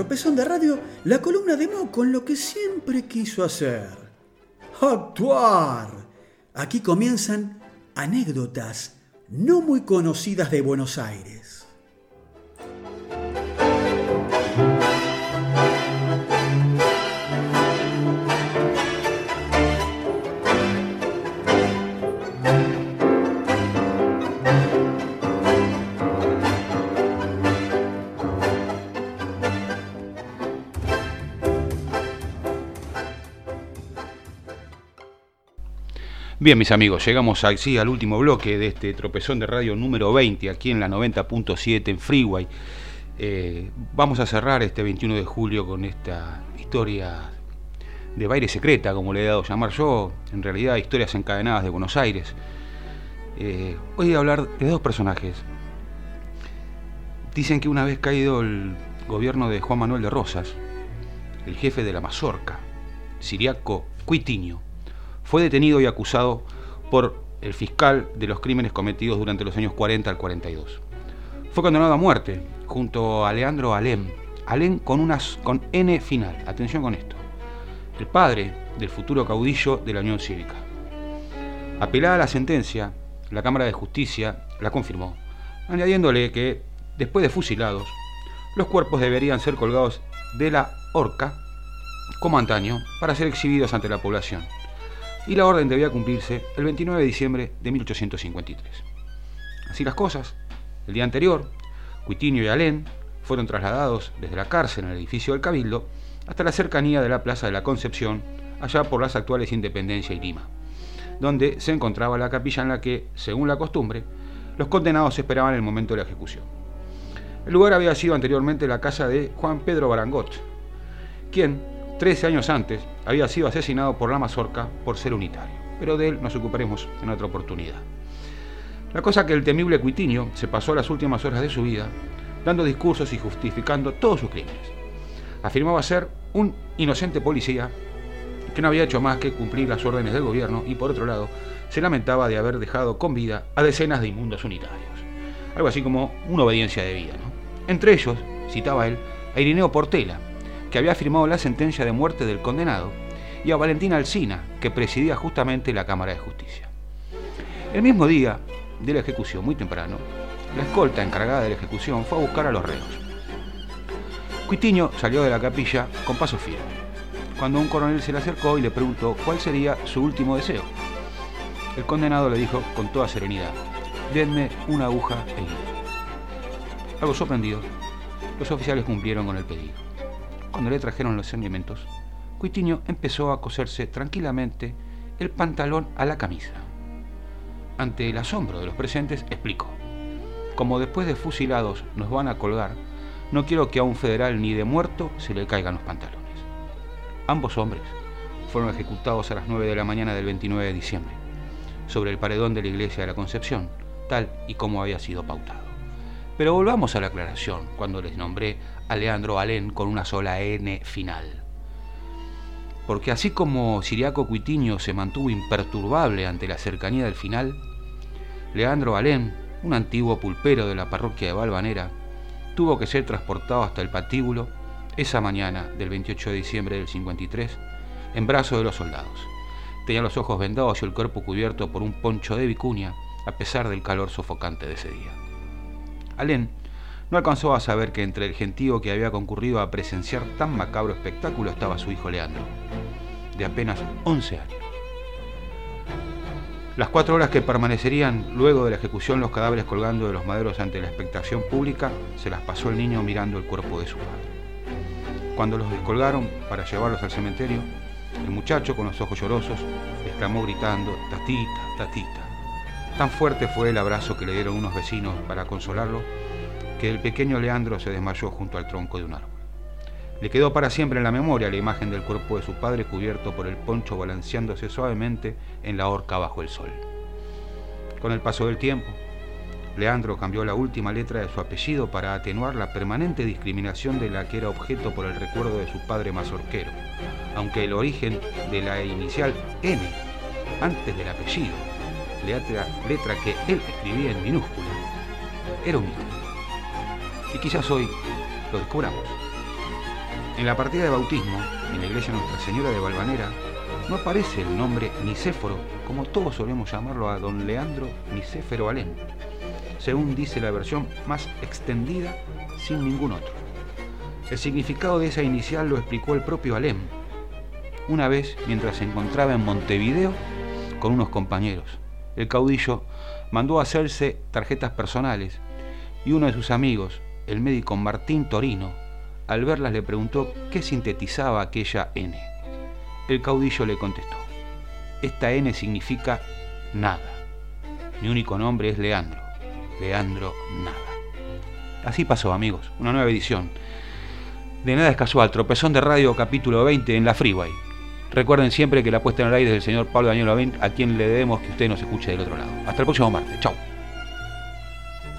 Tropezón de Radio, la columna de Mo con lo que siempre quiso hacer. Actuar. Aquí comienzan anécdotas no muy conocidas de Buenos Aires. Bien, mis amigos, llegamos al último bloque de este tropezón de radio número 20, aquí en la 90.7 en Freeway. Eh, vamos a cerrar este 21 de julio con esta historia de baile secreta, como le he dado a llamar yo, en realidad historias encadenadas de Buenos Aires. Eh, hoy voy a hablar de dos personajes. Dicen que una vez caído el gobierno de Juan Manuel de Rosas, el jefe de la Mazorca, Siriaco Cuitiño, fue detenido y acusado por el fiscal de los crímenes cometidos durante los años 40 al 42. Fue condenado a muerte junto a Leandro Alem, Alem con, unas, con N final, atención con esto, el padre del futuro caudillo de la Unión Cívica. Apelada a la sentencia, la Cámara de Justicia la confirmó, añadiéndole que, después de fusilados, los cuerpos deberían ser colgados de la horca, como antaño, para ser exhibidos ante la población y la orden debía cumplirse el 29 de diciembre de 1853. Así las cosas, el día anterior, Cuitinio y Alén fueron trasladados desde la cárcel en el edificio del Cabildo hasta la cercanía de la Plaza de la Concepción, allá por las actuales Independencia y Lima, donde se encontraba la capilla en la que, según la costumbre, los condenados esperaban el momento de la ejecución. El lugar había sido anteriormente la casa de Juan Pedro Barangot, quien, 13 años antes, había sido asesinado por la mazorca por ser unitario, pero de él nos ocuparemos en otra oportunidad. La cosa que el temible Cuitiño se pasó las últimas horas de su vida dando discursos y justificando todos sus crímenes. Afirmaba ser un inocente policía que no había hecho más que cumplir las órdenes del gobierno y por otro lado se lamentaba de haber dejado con vida a decenas de inmundos unitarios. Algo así como una obediencia de vida. Entre ellos, citaba él, a Irineo Portela, que había firmado la sentencia de muerte del condenado, y a Valentina Alsina, que presidía justamente la Cámara de Justicia. El mismo día de la ejecución, muy temprano, la escolta encargada de la ejecución fue a buscar a los reos. Cuitiño salió de la capilla con paso firme, cuando un coronel se le acercó y le preguntó cuál sería su último deseo. El condenado le dijo con toda serenidad, denme una aguja e hilo. Algo sorprendido, los oficiales cumplieron con el pedido. Cuando le trajeron los alimentos, Cuitiño empezó a coserse tranquilamente el pantalón a la camisa. Ante el asombro de los presentes, explicó, como después de fusilados nos van a colgar, no quiero que a un federal ni de muerto se le caigan los pantalones. Ambos hombres fueron ejecutados a las 9 de la mañana del 29 de diciembre, sobre el paredón de la iglesia de la Concepción, tal y como había sido pautado. Pero volvamos a la aclaración cuando les nombré a Leandro Alén con una sola N final. Porque así como Siriaco Cuitiño se mantuvo imperturbable ante la cercanía del final, Leandro Alén, un antiguo pulpero de la parroquia de Valvanera, tuvo que ser transportado hasta el patíbulo esa mañana del 28 de diciembre del 53 en brazos de los soldados. Tenía los ojos vendados y el cuerpo cubierto por un poncho de vicuña a pesar del calor sofocante de ese día. Alén no alcanzó a saber que entre el gentío que había concurrido a presenciar tan macabro espectáculo estaba su hijo Leandro, de apenas 11 años. Las cuatro horas que permanecerían luego de la ejecución los cadáveres colgando de los maderos ante la expectación pública se las pasó el niño mirando el cuerpo de su padre. Cuando los descolgaron para llevarlos al cementerio, el muchacho con los ojos llorosos exclamó gritando, tatita, tatita. Tan fuerte fue el abrazo que le dieron unos vecinos para consolarlo que el pequeño Leandro se desmayó junto al tronco de un árbol. Le quedó para siempre en la memoria la imagen del cuerpo de su padre cubierto por el poncho balanceándose suavemente en la horca bajo el sol. Con el paso del tiempo, Leandro cambió la última letra de su apellido para atenuar la permanente discriminación de la que era objeto por el recuerdo de su padre mazorquero, aunque el origen de la inicial N antes del apellido letra, letra que él escribía en minúscula, era un Y quizás hoy lo descubramos En la partida de bautismo, en la iglesia Nuestra Señora de Valvanera, no aparece el nombre Nicéforo, como todos solemos llamarlo a don Leandro Nicéfero Alem, según dice la versión más extendida sin ningún otro. El significado de esa inicial lo explicó el propio Alem, una vez mientras se encontraba en Montevideo con unos compañeros. El caudillo mandó hacerse tarjetas personales y uno de sus amigos, el médico Martín Torino, al verlas le preguntó qué sintetizaba aquella N. El caudillo le contestó, esta N significa nada. Mi único nombre es Leandro. Leandro nada. Así pasó, amigos, una nueva edición. De nada es casual, tropezón de radio capítulo 20 en la Freeway. Recuerden siempre que la puesta en el aire es del señor Pablo Daniel Lavín, a quien le debemos que usted nos escuche del otro lado. Hasta el próximo martes. Chao.